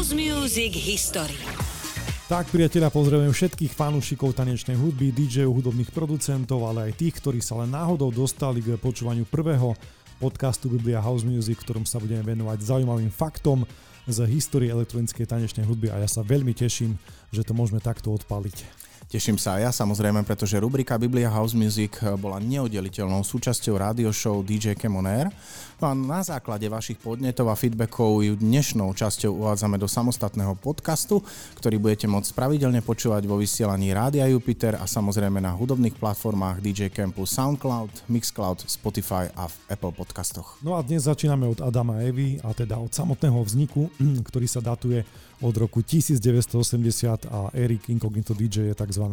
House Music History. Tak, priatelia, pozdravujem všetkých fanúšikov tanečnej hudby, DJ-ov, hudobných producentov, ale aj tých, ktorí sa len náhodou dostali k počúvaniu prvého podcastu Biblia House Music, ktorom sa budeme venovať zaujímavým faktom z histórie elektronickej tanečnej hudby a ja sa veľmi teším, že to môžeme takto odpaliť. Teším sa aj ja samozrejme, pretože rubrika Biblia House Music eh, bola neoddeliteľnou súčasťou radio show DJ Air. No a na základe vašich podnetov a feedbackov ju dnešnou časťou uvádzame do samostatného podcastu, ktorý budete môcť pravidelne počúvať vo vysielaní Rádia Jupiter a samozrejme na hudobných platformách DJ Campus SoundCloud, Mixcloud, Spotify a v Apple podcastoch. No a dnes začíname od Adama Evy a teda od samotného vzniku, ktorý sa datuje od roku 1980 a Eric Incognito DJ je tzv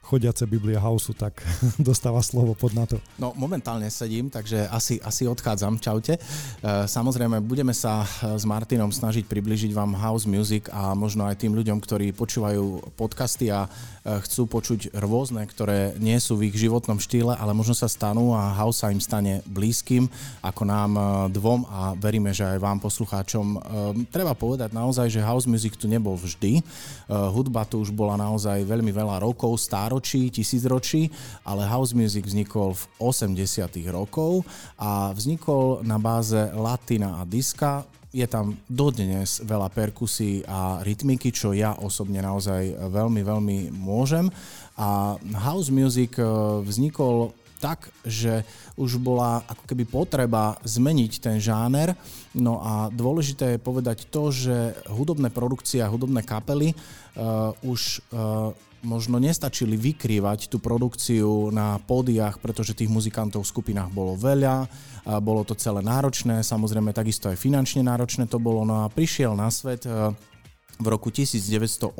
chodiace Biblia Houseu, tak dostáva slovo pod na to. No momentálne sedím, takže asi, asi odchádzam. Čaute. E, samozrejme, budeme sa e, s Martinom snažiť približiť vám house music a možno aj tým ľuďom, ktorí počúvajú podcasty a e, chcú počuť rôzne, ktoré nie sú v ich životnom štýle, ale možno sa stanú a house sa im stane blízkym ako nám dvom a veríme, že aj vám poslucháčom. Treba povedať naozaj, že house music tu nebol vždy. Hudba tu už bola naozaj veľmi veľa rokov, stáročí stáročí, tisícročí, ale house music vznikol v 80 rokov a vznikol na báze latina a diska, je tam dodnes veľa perkusí a rytmiky, čo ja osobne naozaj veľmi, veľmi môžem. A house music e, vznikol tak, že už bola ako keby potreba zmeniť ten žáner. No a dôležité je povedať to, že hudobné produkcie a hudobné kapely uh, už uh, možno nestačili vykrývať tú produkciu na pódiach, pretože tých muzikantov v skupinách bolo veľa, bolo to celé náročné, samozrejme takisto aj finančne náročné to bolo, no a prišiel na svet e, v roku 1980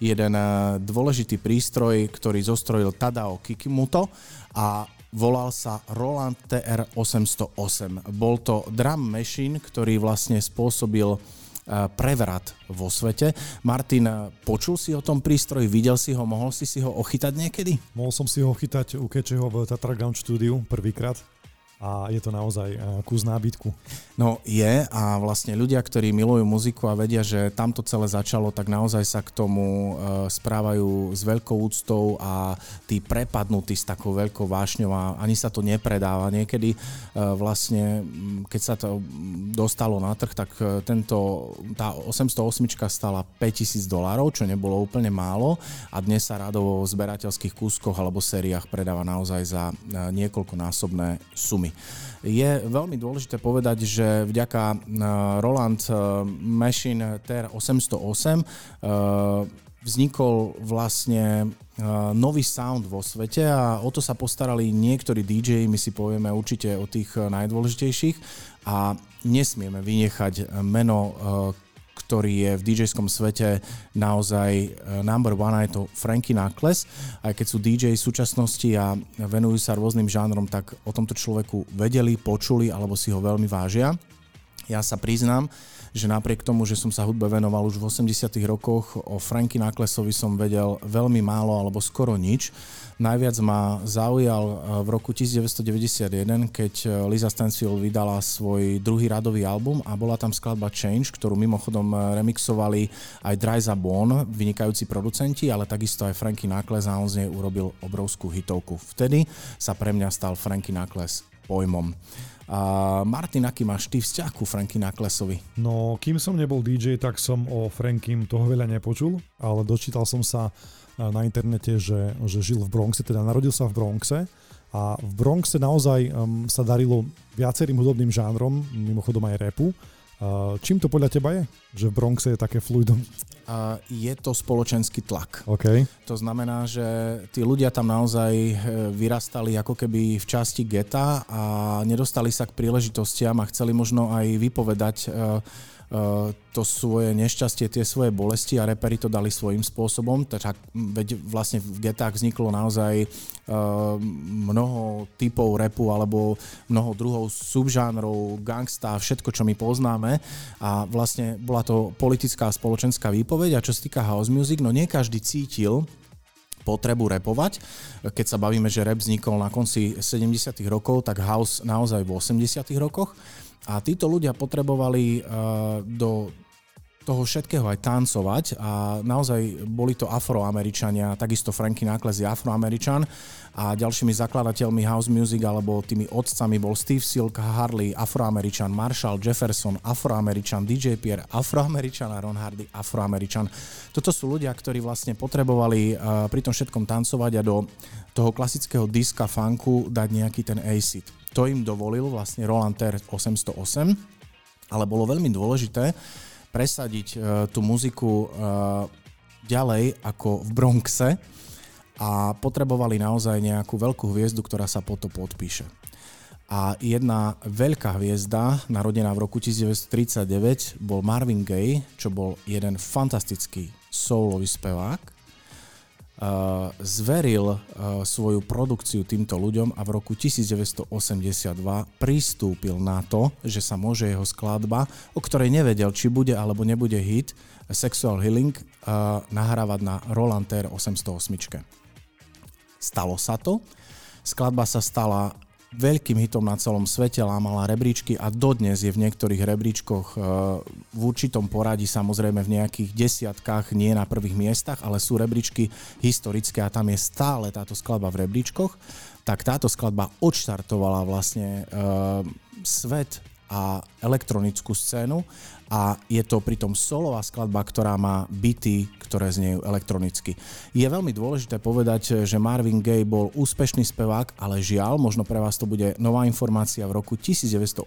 jeden e, dôležitý prístroj, ktorý zostrojil Tadao Kikimoto a volal sa Roland TR-808. Bol to drum machine, ktorý vlastne spôsobil prevrat vo svete. Martin, počul si o tom prístroji, videl si ho, mohol si si ho ochytať niekedy? Mohol som si ho chytať u Kečeho v Tatraground štúdiu prvýkrát a je to naozaj eh, kus nábytku. No je a vlastne ľudia, ktorí milujú muziku a vedia, že tamto celé začalo, tak naozaj sa k tomu eh, správajú s veľkou úctou a tí prepadnutí s takou veľkou vášňou a ani sa to nepredáva. Niekedy eh, vlastne, mm, keď sa to dostalo na trh, tak tento, tá 808 stala 5000 dolárov, čo nebolo úplne málo a dnes sa radovo v zberateľských kúskoch alebo sériách predáva naozaj za niekoľkonásobné sumy. Je veľmi dôležité povedať, že vďaka e, Roland e, Machine TR808 e, vznikol vlastne nový sound vo svete a o to sa postarali niektorí DJ, my si povieme určite o tých najdôležitejších. A nesmieme vynechať meno ktorý je v dj svete naozaj e, number one a je to Frankie Knuckles. Aj keď sú DJ v súčasnosti a venujú sa rôznym žánrom, tak o tomto človeku vedeli, počuli alebo si ho veľmi vážia. Ja sa priznám, že napriek tomu, že som sa hudbe venoval už v 80 rokoch, o Franky Naklesovi som vedel veľmi málo alebo skoro nič. Najviac ma zaujal eh, v roku 1991, keď eh, Lisa Stansfield vydala svoj druhý radový album a bola tam skladba Change, ktorú mimochodom eh, remixovali aj Dryza Bone, vynikajúci producenti, ale takisto aj Franky Nakles a on z nej urobil obrovskú hitovku. Vtedy sa pre mňa stal Franky Nakles pojmom. A Martin, aký máš ty vzťah ku Franky Naklesovi? No, kým som nebol DJ, tak som o Frankim toho veľa nepočul, ale dočítal som sa na internete, že, že žil v Bronxe, teda narodil sa v Bronxe a v Bronxe naozaj um, sa darilo viacerým hudobným žánrom, mimochodom aj repu. Uh, čím to podľa teba je, že v Bronxe je také fluidum? je to spoločenský tlak. Okay. To znamená, že tí ľudia tam naozaj e, vyrastali ako keby v časti geta a nedostali sa k príležitostiam a chceli možno aj vypovedať Eh, to svoje nešťastie, tie svoje bolesti a reperi to dali svojím spôsobom. Tak veď vlastne v getách vzniklo naozaj eh, mnoho typov repu alebo mnoho druhov subžánrov, gangsta, všetko, čo my poznáme a vlastne bola to politická a spoločenská výpoveď a čo sa týka house music, no nie každý cítil potrebu repovať. Keď sa bavíme, že rap vznikol na konci 70. rokov, tak house naozaj v 80. rokoch. A títo ľudia potrebovali uh, do toho všetkého aj tancovať a naozaj boli to afroameričania, takisto Franky Nákles je afroameričan a ďalšími zakladateľmi house music alebo tými otcami bol Steve Silk Harley, afroameričan, Marshall Jefferson, afroameričan, DJ Pierre, afroameričan a Ron Hardy, afroameričan. Toto sú ľudia, ktorí vlastne potrebovali uh, pri tom všetkom tancovať a do toho klasického diska funku dať nejaký ten acid. To im dovolil vlastne Roland Ter 808, ale bolo veľmi dôležité, presadiť uh, tú muziku uh, ďalej ako v Bronxe a potrebovali naozaj nejakú veľkú hviezdu, ktorá sa po to podpíše. A jedna veľká hviezda, narodená v roku 1939, bol Marvin Gaye, čo bol jeden fantastický soulový spevák. Uh, zveril uh, svoju produkciu týmto ľuďom a v roku 1982 pristúpil na to, že sa môže jeho skladba, o ktorej nevedel, či bude alebo nebude hit, Sexual Healing, uh, nahrávať na Roland Ter 808. Stalo sa to. Skladba sa stala veľkým hitom na celom svete, lámala rebríčky a dodnes je v niektorých rebríčkoch e, v určitom poradí, samozrejme v nejakých desiatkách, nie na prvých miestach, ale sú rebríčky historické a tam je stále táto skladba v rebríčkoch, tak táto skladba odštartovala vlastne uh, svet a elektronickú scénu a je to pritom solová skladba, ktorá má byty, ktoré znejú elektronicky. Je veľmi dôležité povedať, že Marvin Gaye bol úspešný spevák, ale žiaľ, možno pre vás to bude nová informácia, v roku 1984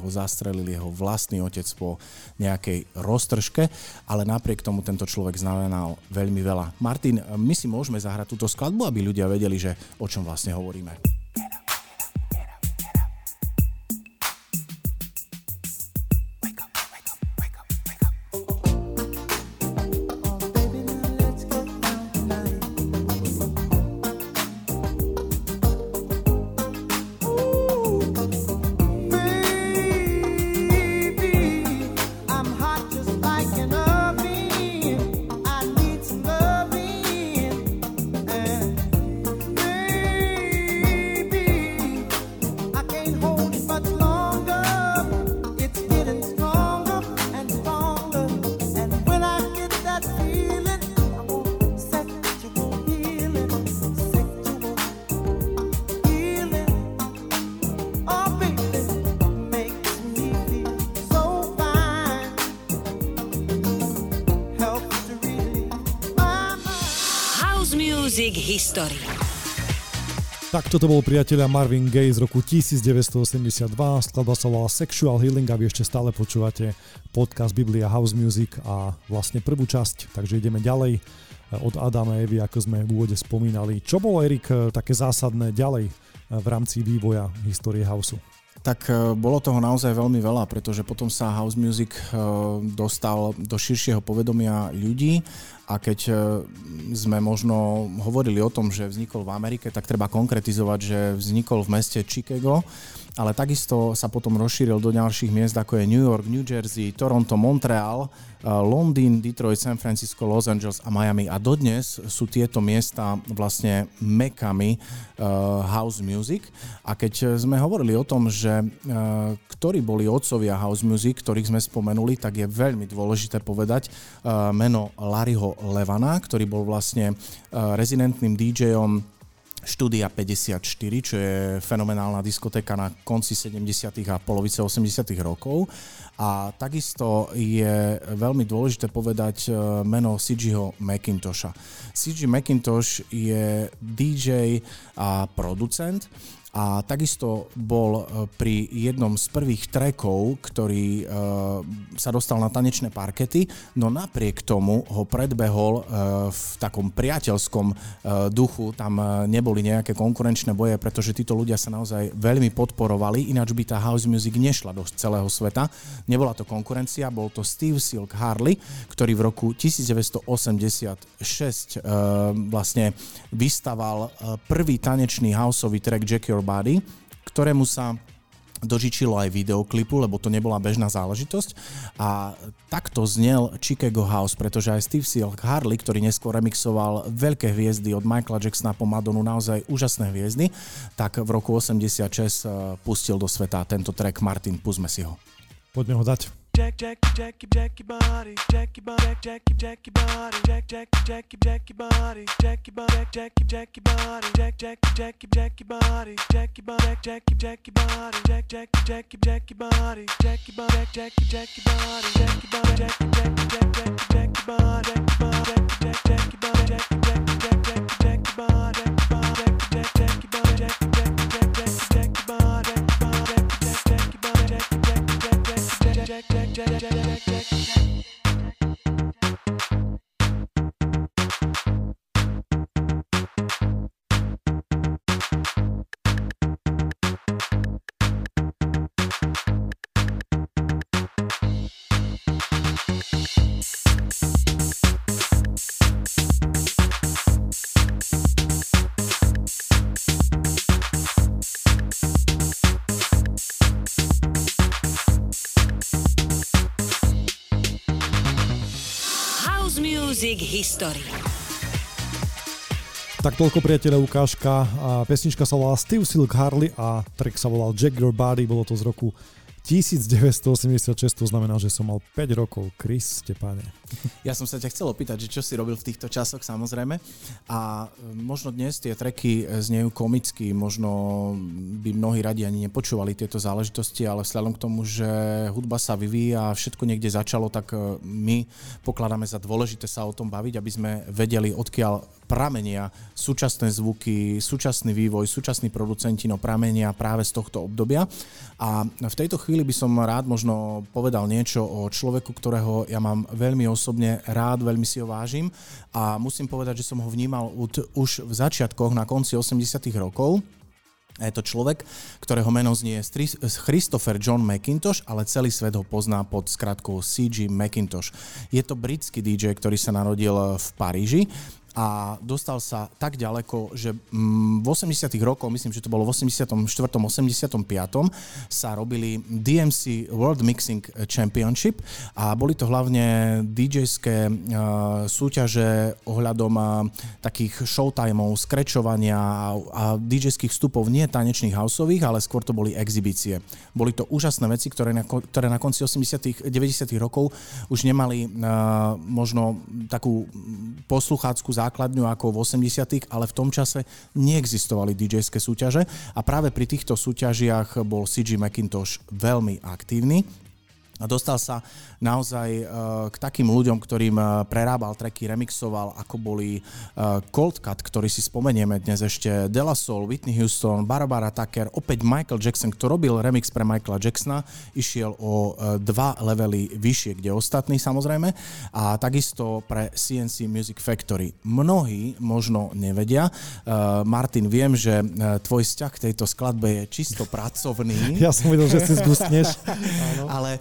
ho zastrelil jeho vlastný otec po nejakej roztržke, ale napriek tomu tento človek znamenal veľmi veľa. Martin, my si môžeme zahrať túto skladbu, aby ľudia vedeli, že o čom vlastne hovoríme. History. Tak toto bol priateľa Marvin Gaye z roku 1982, skladba sa volala Sexual Healing a vy ešte stále počúvate podcast Biblia House Music a vlastne prvú časť, takže ideme ďalej od Adama Evy, ako sme v úvode spomínali. Čo bolo, Erik, také zásadné ďalej v rámci vývoja histórie houseu? Tak e, bolo toho naozaj veľmi veľa, pretože potom sa house music e, dostal do širšieho povedomia ľudí. A keď e, sme možno hovorili o tom, že vznikol v Amerike, tak treba konkretizovať, že vznikol v meste Chicago, ale takisto sa potom rozšíril do ďalších miest, ako je New York, New Jersey, Toronto, Montreal Eh, Londýn, Detroit, San Francisco, Los Angeles a Miami. A dodnes sú tieto miesta vlastne mekami uh, house music. A keď sme hovorili o tom, že uh, ktorí boli otcovia house music, ktorých sme spomenuli, tak je veľmi dôležité povedať uh, meno Larryho Levana, ktorý bol vlastne rezidentným DJom štúdia 54, čo je fenomenálna diskotéka na konci 70. a polovice 80. rokov. A takisto je veľmi dôležité povedať e, meno CGho McIntosha. CG McIntosh je DJ a producent a takisto bol e, pri jednom z prvých trackov, ktorý e, sa dostal na tanečné parkety, no napriek tomu ho predbehol e, v takom priateľskom duchu, tam neboli nejaké konkurenčné boje, pretože títo ľudia sa naozaj veľmi podporovali, ináč by tá house music nešla do celého sveta. Nebola to konkurencia, bol to Steve Silk Harley, ktorý v roku 1986 vlastne vystaval prvý tanečný houseový track Jackie Your ktorému sa dožičilo aj videoklipu, lebo to nebola bežná záležitosť. A takto znel Chicago House, pretože aj Steve Silk Harley, ktorý neskôr remixoval veľké hviezdy od Michaela Jacksona po Madonu, naozaj úžasné hviezdy, tak v roku 86 eh, pustil do sveta tento track Martin, púsme si ho. Poďme ho dať. Jack jack jack jack your body jack your body jack jack your body jack jack jack jack your body jack your body jack jack your body jack jack jack jack your body jack your body jack jack your body jack jack jack jack your body jack your body jack jack your body jack body jack jack jack body jack body jack jack body jack jack Yeah. Music History. Tak toľko priateľe ukážka. A pesnička sa volala Steve Silk Harley a track sa volal Jack Your Body. Bolo to z roku 1986, to znamená, že som mal 5 rokov. Kriste, pane. Ja som sa ťa chcel opýtať, že čo si robil v týchto časoch samozrejme a e, možno dnes tie treky znejú komicky, možno by mnohí radi ani nepočúvali tieto záležitosti, ale vzhľadom k tomu, že hudba sa vyvíja a všetko niekde začalo, tak e, my pokladáme za dôležité sa o tom baviť, aby sme vedeli, odkiaľ pramenia súčasné zvuky, súčasný vývoj, súčasní producenti no pramenia práve z tohto obdobia. A v tejto chvíli by som rád možno povedal niečo o človeku, ktorého ja mám veľmi osobne rád, veľmi si ho vážim a musím povedať, že som ho vnímal už v začiatkoch na konci 80 rokov. Je to človek, ktorého meno znie Christopher John McIntosh, ale celý svet ho pozná pod skratkou CG McIntosh. Je to britský DJ, ktorý sa narodil v Paríži a dostal sa tak ďaleko, že v 80 rokoch, myslím, že to bolo v 84. 85. sa robili DMC World Mixing Championship a boli to hlavne DJ-ské súťaže ohľadom takých showtimeov, skrečovania a DJ-ských vstupov, nie tanečných houseových, ale skôr to boli exibície. Boli to úžasné veci, ktoré na, ktoré na konci 80 90 rokov už nemali možno takú poslucháckú základňu ako v 80 ale v tom čase neexistovali DJ-ské súťaže. A práve pri týchto súťažiach bol CG McIntosh veľmi aktívny dostal sa naozaj k takým ľuďom, ktorým prerábal tracky, remixoval, ako boli Cold Cut, ktorý si spomenieme dnes ešte, De La Soul, Whitney Houston, Barbara Tucker, opäť Michael Jackson, kto robil remix pre Michaela Jacksona, išiel o dva levely vyššie, kde ostatní samozrejme, a takisto pre CNC Music Factory. Mnohí možno nevedia. Martin, viem, že tvoj vzťah k tejto skladbe je čisto pracovný. Ja som videl, že si zgustneš. Ale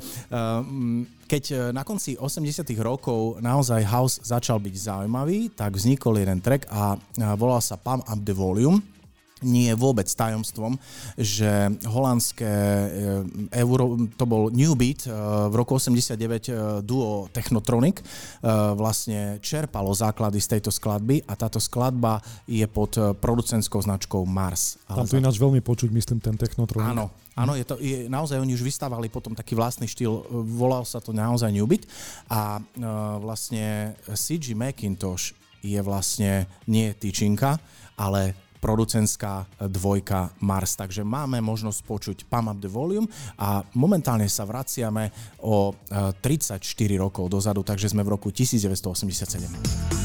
keď na konci 80 rokov naozaj house začal byť zaujímavý, tak vznikol jeden track a volal sa Pump Up the Volume nie je vôbec tajomstvom, že holandské euro, to bol New Beat v roku 89 duo Technotronic vlastne čerpalo základy z tejto skladby a táto skladba je pod producentskou značkou Mars. Tam to ináč veľmi počuť, myslím, ten Technotronic. Áno, Áno, je to, je, naozaj oni už vystávali potom taký vlastný štýl, volal sa to naozaj New Beat a vlastne CG Macintosh je vlastne nie tyčinka, ale producentská dvojka Mars. Takže máme možnosť počuť Pump Up the Volume a momentálne sa vraciame o 34 rokov dozadu, takže sme v roku 1987.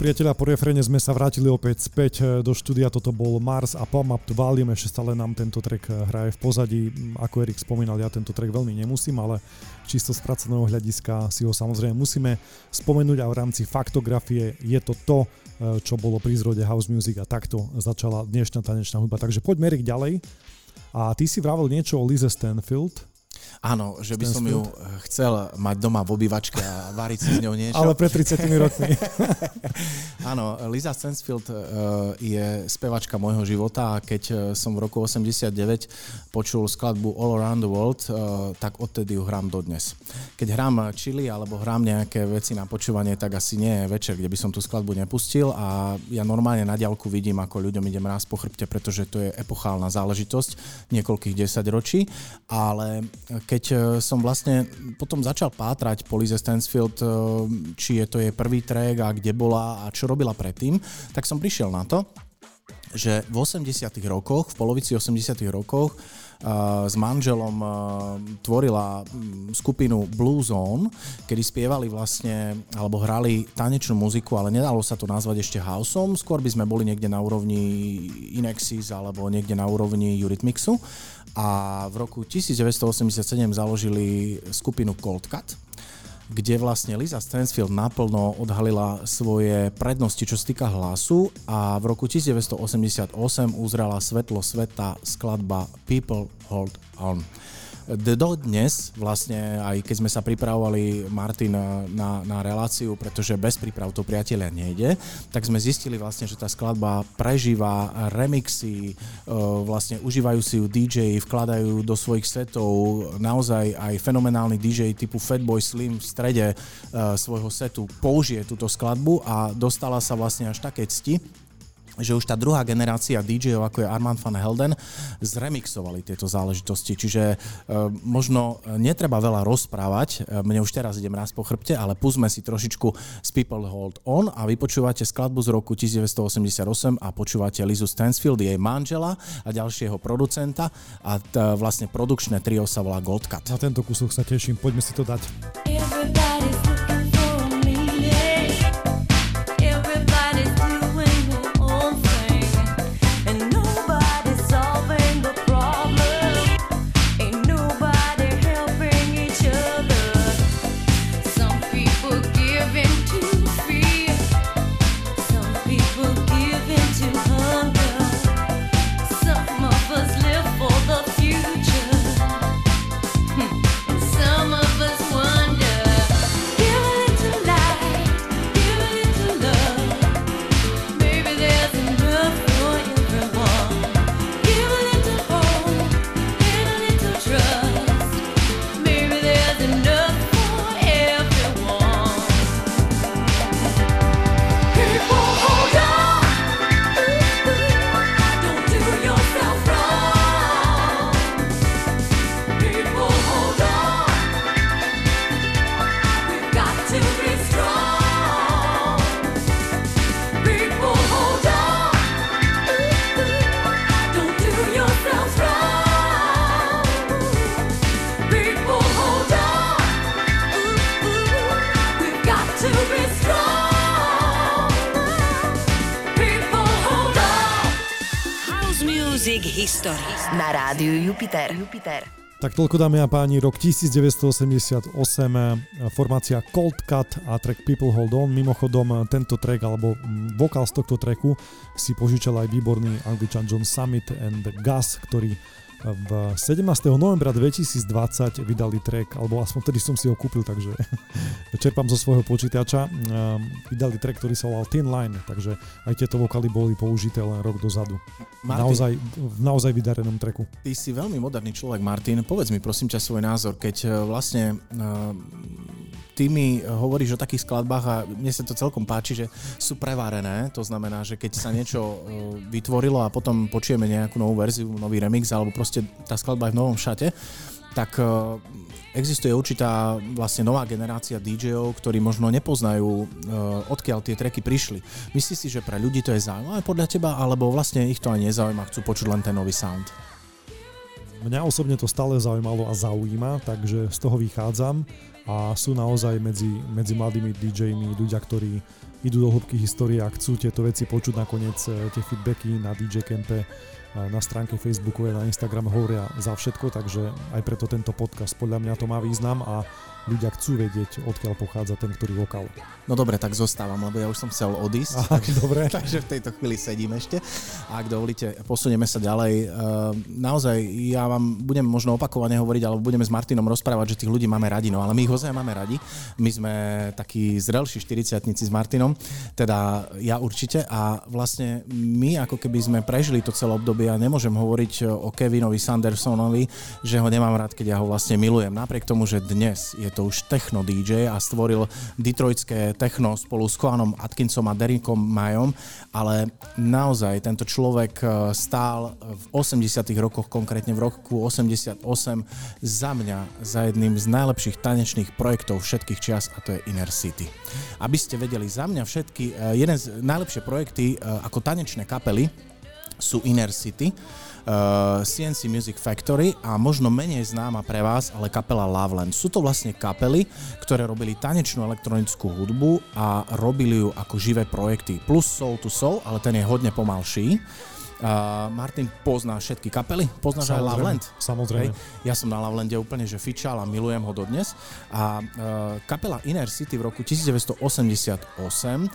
Tak priateľa, po refréne sme sa vrátili opäť späť e, do štúdia, toto bol Mars a Pump Up Volume, ešte stále nám tento track e, hraje v pozadí, ako Erik spomínal, ja tento track veľmi nemusím, ale čisto z pracovného hľadiska si ho samozrejme musíme spomenúť a v rámci faktografie je to to, e, čo bolo pri zrode House Music a takto začala dnešná tanečná hudba. Takže poďme Erik ďalej. A ty si vravel niečo o Lize Stanfield, Áno, že by som ju chcel mať doma v obývačke a variť si s ňou niečo. Ale pred 30 rokmi. Áno, Liza Stansfield uh, je spevačka môjho života a keď uh, som v roku 89 počul skladbu All Around the World, uh, tak odtedy ju hrám dodnes. Keď hrám chili alebo hrám nejaké veci na počúvanie, tak asi nie je večer, kde by som tú skladbu nepustil a ja normálne na diálku vidím, ako ľuďom idem raz po chrbte, pretože to je epochálna záležitosť niekoľkých desať ročí, ale keď e, som vlastne potom začal pátrať po Lize Stansfield, e, či je to jej prvý track a kde bola a čo robila predtým, tak som prišiel na to, že v 80 rokoch, v polovici 80 rokoch s manželom tvorila skupinu Blue Zone, kedy spievali vlastne, alebo hrali tanečnú muziku, ale nedalo sa to nazvať ešte houseom, skôr by sme boli niekde na úrovni Inexis alebo niekde na úrovni Eurythmixu. A v roku 1987 založili skupinu Cold Cut, kde vlastne Lisa Stansfield naplno odhalila svoje prednosti, čo sa týka hlasu a v roku 1988 uzrala svetlo sveta skladba People Hold On dodnes, vlastne aj keď sme sa pripravovali Martin na, na reláciu, pretože bez príprav to priateľia nejde, tak sme zistili vlastne, že tá skladba prežíva remixy, e, vlastne užívajú si ju DJ, vkladajú do svojich setov naozaj aj fenomenálny DJ typu Fatboy Slim v strede e, svojho setu použije túto skladbu a dostala sa vlastne až také cti, že už tá druhá generácia DJ-ov, ako je Armand van Helden, zremixovali tieto záležitosti. Čiže e, možno netreba veľa rozprávať, e, mne už teraz idem raz po chrbte, ale púsme si trošičku z People Hold On a vy počúvate skladbu z roku 1988 a počúvate Lizu Stansfield, jej manžela a ďalšieho producenta a t, vlastne produkčné trio sa volá Goldcut. Na tento kúsok sa teším, poďme si to dať. Everybody's History na rádiu Jupiter. Jupiter. Tak toľko dámy a páni, rok 1988, formácia Cold Cut a track People Hold On. Mimochodom, tento track alebo vokál z tohto tracku si požičal aj výborný angličan John Summit and Gus, ktorý v 17. novembra 2020 vydali track, alebo aspoň vtedy som si ho kúpil, takže čerpám zo svojho počítača. Ehm, vydali track, ktorý sa volal Thin Line, takže aj tieto vokály boli použité len rok dozadu. Martin, naozaj, v naozaj vydarenom tracku. Ty si veľmi moderný človek, Martin. Povedz mi prosím ťa svoj názor, keď e, vlastne uh, ty mi hovoríš o takých skladbách a mne sa to celkom páči, že sú prevarené, to znamená, že keď sa niečo e, vytvorilo a potom počujeme nejakú novú verziu, nový remix alebo proste tá skladba je v novom šate, tak e, existuje určitá vlastne nová generácia DJ-ov, ktorí možno nepoznajú, e, odkiaľ tie treky prišli. Myslíš si, že pre ľudí to je zaujímavé podľa teba, alebo vlastne ich to aj nezaujíma, chcú počuť len ten nový sound? Mňa osobne to stále zaujímalo a zaujíma, takže z toho vychádzam a sú naozaj medzi, medzi mladými DJmi ľudia, ktorí idú do hĺbky histórie a chcú tieto veci počuť nakoniec e, tie feedbacky na DJ Campe e, na stránke Facebooku a na Instagram hovoria za všetko, takže aj preto tento podcast podľa mňa to má význam a ľudia chcú vedieť, odkiaľ pochádza ten ktorý vokál. No dobre, tak zostávam, lebo ja už som chcel odísť. Aha, takže, dobre. takže v tejto chvíli sedím ešte. A ak dovolíte, posunieme sa ďalej. Uh, naozaj, ja vám budem možno opakovane hovoriť, alebo budeme s Martinom rozprávať, že tých ľudí máme radi, no ale my ich ozaj máme radi. My sme takí zrelší 40 s Martinom, teda ja určite a vlastne my ako keby sme prežili to celé obdobie a nemôžem hovoriť o Kevinovi Sandersonovi, že ho nemám rád, keď ja ho vlastne milujem. Napriek tomu, že dnes je to už techno DJ a stvoril detroitské techno spolu s Koanom Atkinsom a Derikom Majom, ale naozaj tento človek e, stál v 80 rokoch, konkrétne v roku 88, za mňa za jedným z najlepších tanečných projektov všetkých čias a to je Inner City. Aby ste vedeli, za mňa všetky, e, jeden z najlepšie projekty e, ako tanečné kapely sú Inner City, CNC Music Factory a možno menej známa pre vás, ale kapela Loveland. Sú to vlastne kapely, ktoré robili tanečnú elektronickú hudbu a robili ju ako živé projekty. Plus Soul to Soul, ale ten je hodne pomalší. Uh, Martin pozná všetky kapely, poznáš aj Loveland? Samozrejme. Hej. Ja som na Lovelande úplne že fičal a milujem ho dodnes. A uh, kapela Inner City v roku 1988 uh,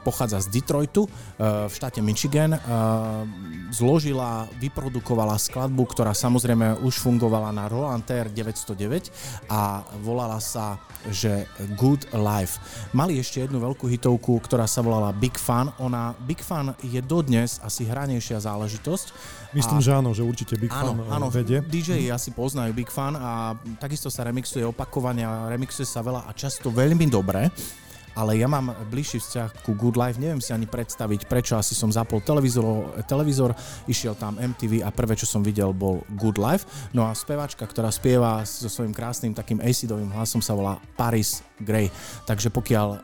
pochádza z Detroitu uh, v štáte Michigan. Uh, zložila, vyprodukovala skladbu, ktorá samozrejme už fungovala na Roland TR 909 a volala sa že Good Life. Mali ešte jednu veľkú hitovku, ktorá sa volala Big Fun. Ona, Big Fun je dodnes asi hranejšia záležitosť. Myslím, a... že áno, že určite Big áno, Fun áno, vedie. DJ asi poznajú Big Fun a takisto sa remixuje opakovania, remixuje sa veľa a často veľmi dobre ale ja mám bližší vzťah ku Good Life, neviem si ani predstaviť, prečo asi som zapol televízor, televízor, išiel tam MTV a prvé, čo som videl, bol Good Life. No a speváčka, ktorá spieva so svojím krásnym takým acidovým hlasom sa volá Paris Gray. Takže pokiaľ uh,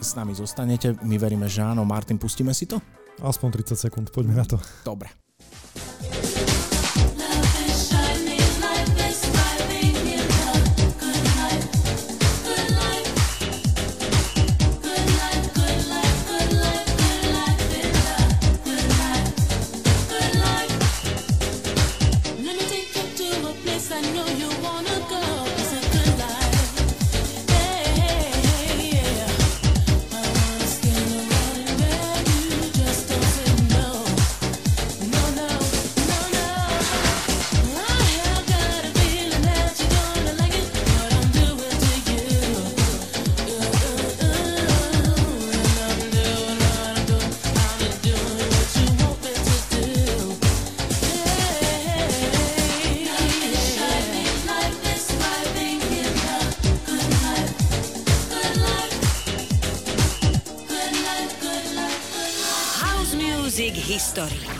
s nami zostanete, my veríme, že áno. Martin, pustíme si to? Aspoň 30 sekúnd, poďme na to. Dobre.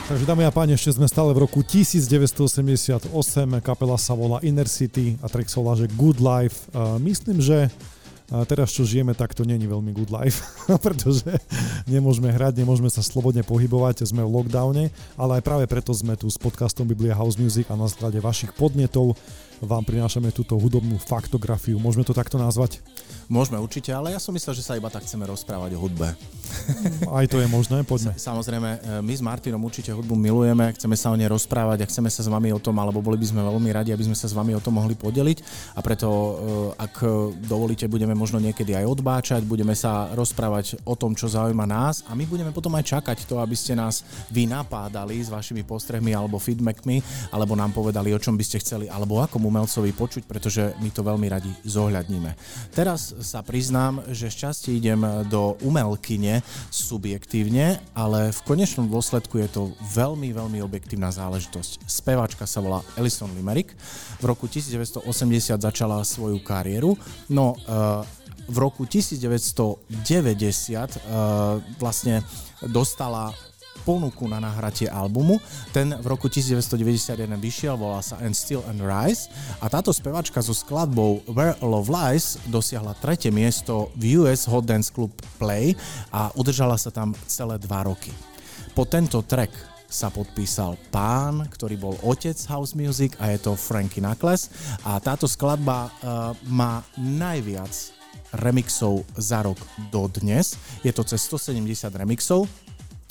Takže dámy a páni, ešte sme stále v roku 1988, kapela sa volá Inner City a track sa volá, že Good Life. myslím, že teraz, čo žijeme, tak to není veľmi good life, pretože nemôžeme hrať, nemôžeme sa slobodne pohybovať, sme v lockdowne, ale aj práve preto sme tu s podcastom Biblia House Music a na základe vašich podnetov vám prinášame túto hudobnú faktografiu. Môžeme to takto nazvať? Môžeme určite, ale ja som myslel, že sa iba tak chceme rozprávať o hudbe. Aj to je možné, poďme. Samozrejme, e, my s Martinom určite hudbu milujeme, chceme sa o nej rozprávať a chceme sa s vami o tom, alebo boli by sme veľmi radi, aby sme sa s vami o tom mohli podeliť a preto, e, ak dovolíte, budeme možno niekedy aj odbáčať, budeme sa rozprávať o tom, čo zaujíma nás a my budeme potom aj čakať to, aby ste nás vy napádali s vašimi postrehmi alebo feedbackmi, alebo nám povedali, o čom by ste chceli, alebo umelcovi počuť, pretože my to veľmi radi zohľadníme. Teraz sa priznám, že šťastie idem do umelkyne subjektívne, ale v konečnom dôsledku je to veľmi, veľmi objektívna záležitosť. Speváčka sa volá Alison Limerick. V roku 1980 začala svoju kariéru, no uh, v roku 1990 uh, vlastne dostala ponuku na nahratie albumu. Ten v roku 1991 vyšiel, volá sa And Still and Rise a táto spevačka so skladbou Where Love Lies dosiahla tretie miesto v US Hot Dance Club Play a udržala sa tam celé dva roky. Po tento track sa podpísal pán, ktorý bol otec house music a je to Frankie Knuckles a táto skladba uh, má najviac remixov za rok dodnes. Je to cez 170 remixov,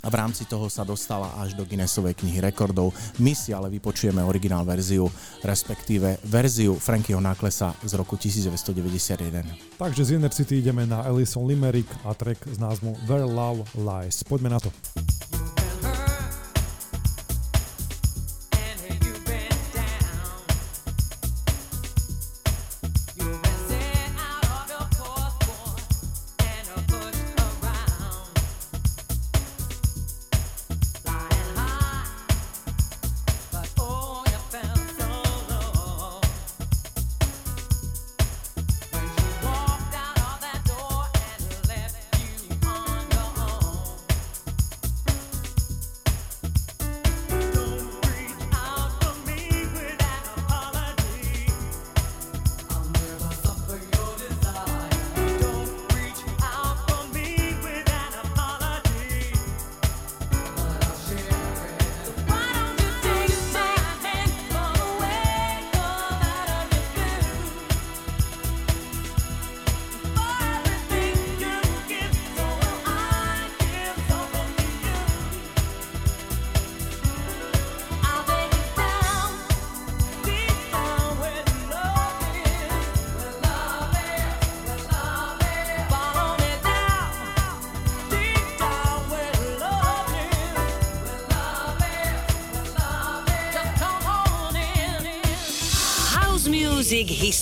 a v rámci toho sa dostala až do Guinnessovej knihy rekordov. My si ale vypočujeme originál verziu, respektíve verziu Frankieho Naklesa z roku 1991. Takže z Inner City ideme na Ellison Limerick a track s názvom Where Love Lies. Poďme na to.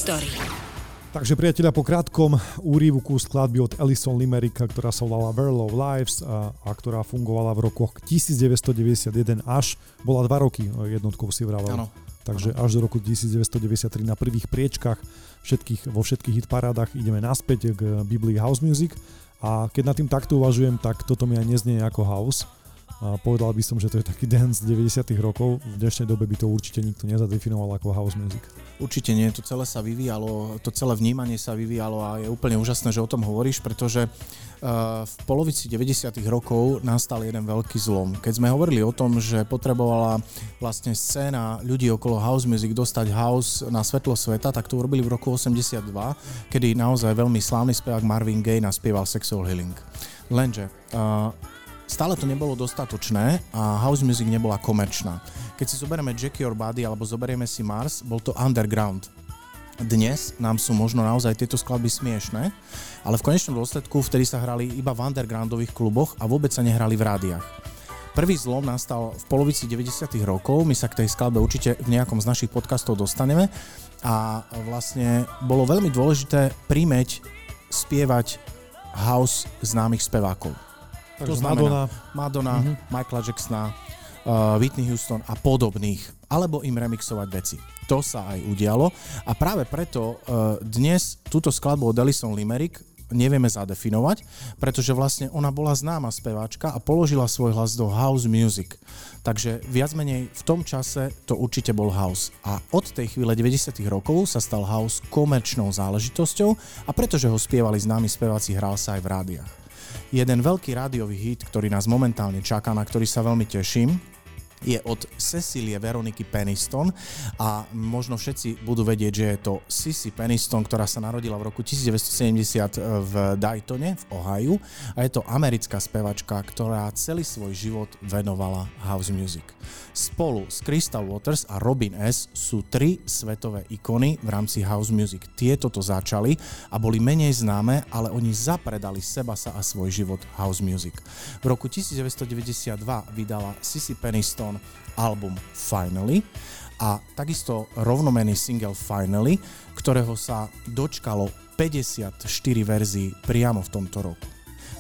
History. Takže priatelia, po krátkom úrivku skladby od Ellison Limericka, ktorá sa volala Very Love Lives a, a ktorá fungovala v rokoch 1991 až, bola dva roky jednotkou si vravel. Áno. Takže až do roku 1993 na prvých priečkách všetkých, vo všetkých hitparádach ideme naspäť k Biblii House Music a keď nad tým takto uvažujem, tak toto mi aj neznie ako house a povedal by som, že to je taký dance 90 rokov. V dnešnej dobe by to určite nikto nezadefinoval ako house music. Určite nie, to celé sa vyvíjalo, to celé vnímanie sa vyvíjalo a je úplne úžasné, že o tom hovoríš, pretože uh, v polovici 90 rokov nastal jeden veľký zlom. Keď sme hovorili o tom, že potrebovala vlastne scéna ľudí okolo house music dostať house na svetlo sveta, tak to urobili v roku 82, kedy naozaj veľmi slávny spevák Marvin Gaye naspieval Sexual Healing. Lenže uh, Stále to nebolo dostatočné a house music nebola komerčná. Keď si zoberieme Jackie or Buddy alebo zoberieme si Mars, bol to underground. Dnes nám sú možno naozaj tieto skladby smiešné, ale v konečnom dôsledku vtedy sa hrali iba v undergroundových kluboch a vôbec sa nehrali v rádiách. Prvý zlom nastal v polovici 90. rokov, my sa k tej skladbe určite v nejakom z našich podcastov dostaneme a vlastne bolo veľmi dôležité príjmeť spievať house známych spevákov. To znamená Madonna, Madonna mm-hmm. Michaela Jacksona, uh, Whitney Houston a podobných, alebo im remixovať veci. To sa aj udialo a práve preto uh, dnes túto skladbu od Ellison Limerick nevieme zadefinovať, pretože vlastne ona bola známa speváčka a položila svoj hlas do house music. Takže viac menej v tom čase to určite bol house. A od tej chvíle 90. rokov sa stal house komerčnou záležitosťou a pretože ho spievali známi speváci, hral sa aj v rádiách jeden veľký rádiový hit, ktorý nás momentálne čaká, na ktorý sa veľmi teším je od Cecilie Veroniky Peniston a možno všetci budú vedieť, že je to Sissy Peniston, ktorá sa narodila v roku 1970 v Daytone v Ohio a je to americká spevačka, ktorá celý svoj život venovala house music. Spolu s Crystal Waters a Robin S. sú tri svetové ikony v rámci house music. Tieto to začali a boli menej známe, ale oni zapredali seba sa a svoj život house music. V roku 1992 vydala Sissy Peniston album Finally a takisto rovnomený single Finally, ktorého sa dočkalo 54 verzií priamo v tomto roku.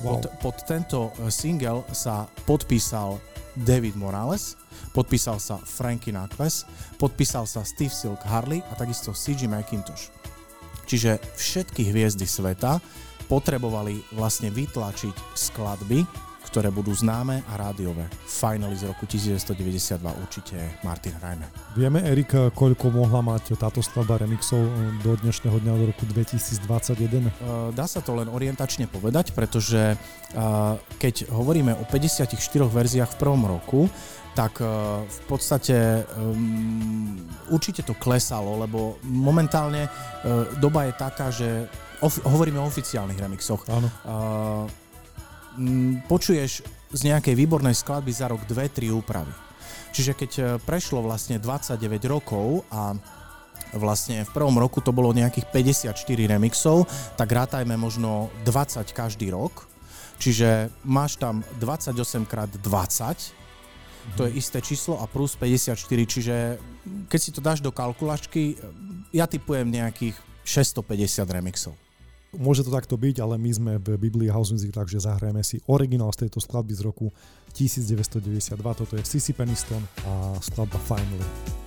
Wow. Pod, pod tento eh, single sa podpísal David Morales, podpísal sa Frankie Knuckles, podpísal sa Steve Silk Harley a takisto CG McIntosh. Čiže všetky hviezdy sveta potrebovali vlastne vytlačiť skladby, ktoré budú známe a rádiové. Finally z roku 1992 určite Martin Hrajme. Vieme, Erik, koľko mohla mať táto skladba remixov do dnešného dňa do roku 2021? Uh, dá sa to len orientačne povedať, pretože uh, keď hovoríme o 54 verziách v prvom roku, tak v podstate um, určite to klesalo, lebo momentálne uh, doba je taká, že of, hovoríme o oficiálnych remixoch. Áno. Uh, počuješ z nejakej výbornej skladby za rok 2-3 úpravy. Čiže keď e, prešlo vlastne 29 rokov a vlastne v prvom roku to bolo nejakých 54 remixov, tak rátajme možno 20 každý rok. Čiže máš tam 28 x 20, to je isté číslo a plus 54, čiže keď si to dáš do kalkulačky, ja typujem nejakých 650 remixov. Môže to takto byť, ale my sme v Biblii House Music, takže zahrajeme si originál z tejto skladby z roku 1992. Toto je Sissy Peniston a skladba Finally.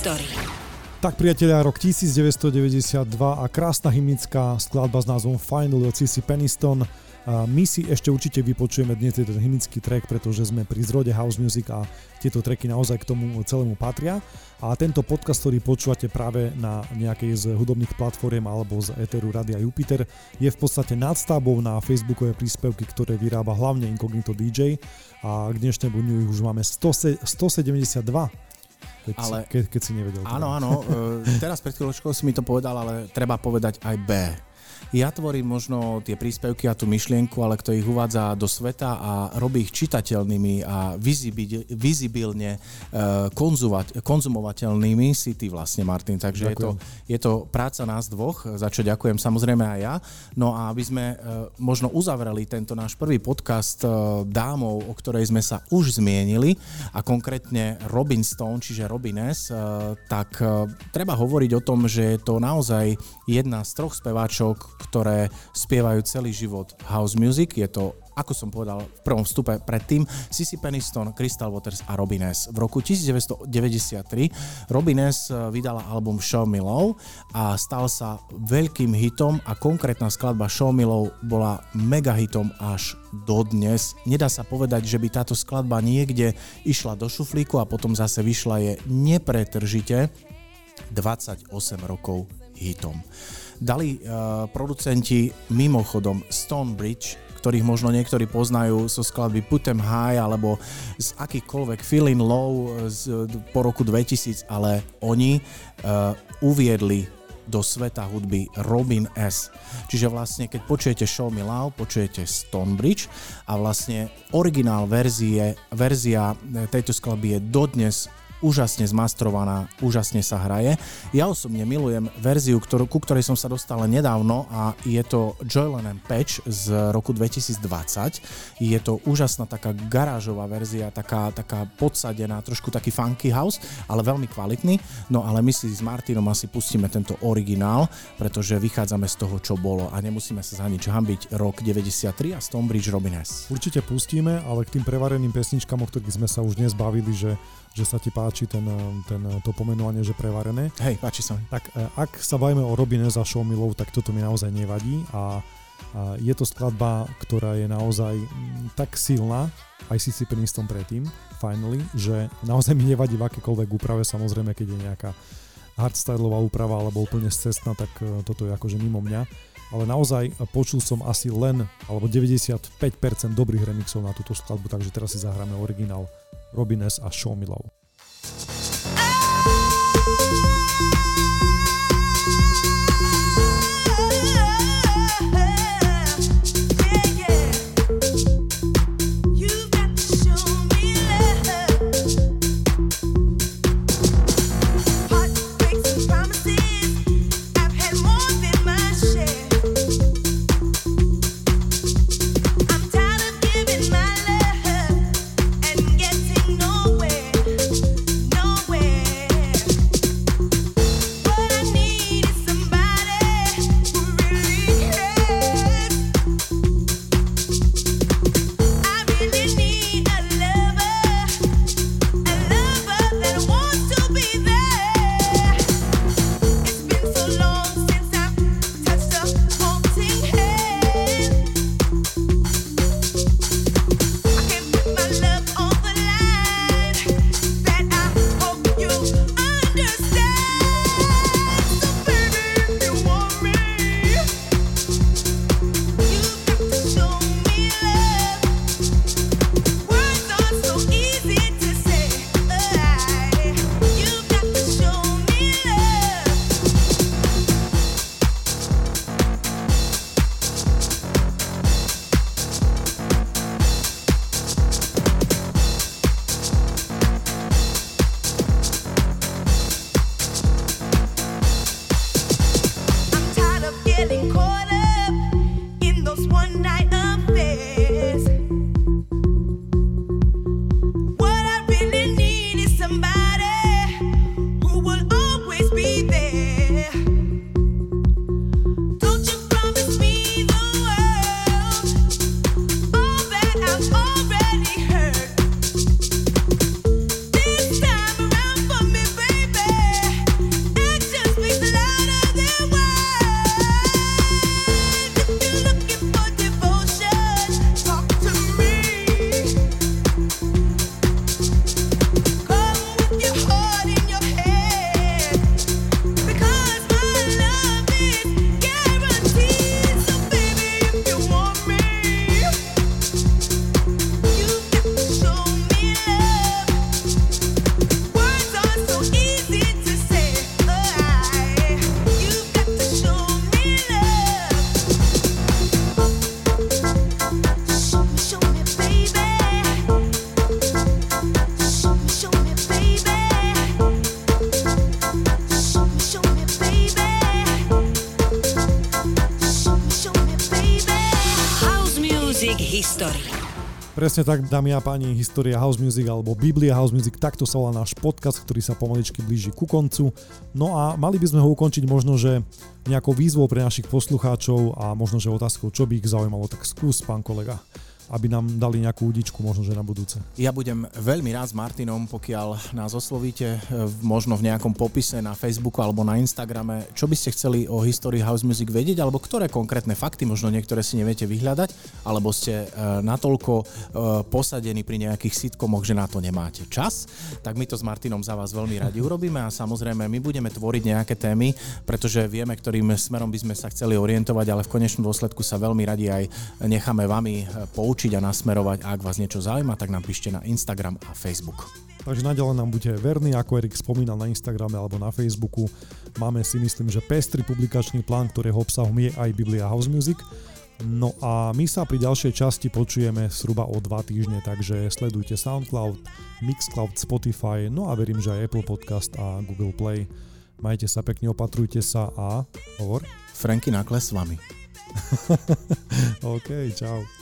History. Tak priatelia, rok 1992 a krásna hymnická skladba s názvom Final od Sissy Peniston. My si ešte určite vypočujeme dnes ten hymnický track, pretože sme pri zrode house music a tieto tracky naozaj k tomu celému patria. A tento podcast, ktorý počúvate práve na nejakej z hudobných platform alebo z Eteru Radia Jupiter, je v podstate nadstavbou na facebookové príspevky, ktoré vyrába hlavne Incognito DJ a k dnešnému dňu ich už máme 100, 172 keď, Ale- si, keď, keď si nevedel. Áno, áno. e, Teraz pred chvíľočkou si mi to povedal, ale treba povedať aj B. Ja tvorím možno tie príspevky a tú myšlienku, ale kto ich uvádza do sveta a robí ich čitateľnými a vizibi- vizibilne e, konzumovat- konzumovateľnými si ty vlastne, Martin. Takže je to, je to práca nás dvoch, za čo ďakujem samozrejme aj ja. No a aby sme e, možno uzavreli tento náš prvý podcast e, dámov, o ktorej sme sa už zmienili a konkrétne Robin Stone, čiže Robin S, e, tak treba hovoriť o tom, že je to naozaj jedna z troch speváčok, ktoré spievajú celý život house music. Je to ako som povedal v prvom vstupe predtým, Sissy Peniston, Crystal Waters a Robin S. V roku 1993 Robin S. vydala album Show Me Love a stal sa veľkým hitom a konkrétna skladba Show Me Love bola mega hitom až dodnes. Nedá sa povedať, že by táto skladba niekde išla do šuflíku a potom zase vyšla je nepretržite 28 rokov hitom. Dali uh, producenti mimochodom Stonebridge, ktorých možno niektorí poznajú zo skladby Put 'em High alebo z akýchkoľvek Feeling Low z, po roku 2000, ale oni uh, uviedli do sveta hudby Robin S. Čiže vlastne, keď počujete Show Me Love, počujete Stonebridge a vlastne originál verzie, verzia tejto skladby je dodnes úžasne zmastrovaná, úžasne sa hraje. Ja osobne milujem verziu, ktorú, ku ktorej som sa dostal nedávno a je to Joylen and Patch z roku 2020. Je to úžasná taká garážová verzia, taká, taká podsadená, trošku taký funky house, ale veľmi kvalitný. No ale my si s Martinom asi pustíme tento originál, pretože vychádzame z toho, čo bolo a nemusíme sa za nič hambiť. Rok 93 a Stonebridge Robin S. Určite pustíme, ale k tým prevareným pesničkám, o ktorých sme sa už dnes bavili, že, že sa ti páči ten, ten, to pomenovanie, že prevarené, Hej, páči sa mi. tak e, ak sa bavíme o Robine za Love, tak toto mi naozaj nevadí a, a je to skladba, ktorá je naozaj mm, tak silná, aj si si Princeton predtým, finally, že naozaj mi nevadí v akékoľvek úprave, samozrejme, keď je nejaká hardstyleová úprava alebo úplne cestná, tak toto je akože mimo mňa. Ale naozaj počul som asi len, alebo 95% dobrých remixov na túto skladbu, takže teraz si zahráme originál Robin S. a Show Presne tak, dámy a páni, História House Music alebo Biblia House Music, takto sa volá náš podcast, ktorý sa pomaličky blíži ku koncu. No a mali by sme ho ukončiť možno, že nejakou výzvou pre našich poslucháčov a možno, že otázkou, čo by ich zaujímalo, tak skús, pán kolega. Aby nám dali nejakú údičku možno, že na budúce. Ja budem veľmi rád s Martinom, pokiaľ nás oslovíte, e, v- možno v nejakom popise na Facebooku alebo na Instagrame, čo by ste chceli o histórii house music vedieť, alebo ktoré konkrétne fakty, možno niektoré si neviete vyhľadať, alebo ste e, natoľko e, posadení pri nejakých sitcomoch, že na to nemáte čas, tak my to s Martinom za vás veľmi radi urobíme a samozrejme my budeme tvoriť nejaké témy, pretože vieme, ktorým smerom by sme sa chceli orientovať, ale v konečnom dôsledku sa veľmi radi aj necháme vami e, poučiť a nasmerovať. A ak vás niečo zaujíma, tak nám píšte na Instagram a Facebook. Takže naďalej nám buďte verní, ako Erik spomínal na Instagrame alebo na Facebooku. Máme si myslím, že pestrý publikačný plán, ktorého obsahom je aj Biblia House Music. No a my sa pri ďalšej časti počujeme zhruba o dva týždne, takže sledujte SoundCloud, Mixcloud, Spotify, no a verím, že aj Apple Podcast a Google Play. Majte sa pekne, opatrujte sa a hovor. Franky Nakles s vami. OK, čau.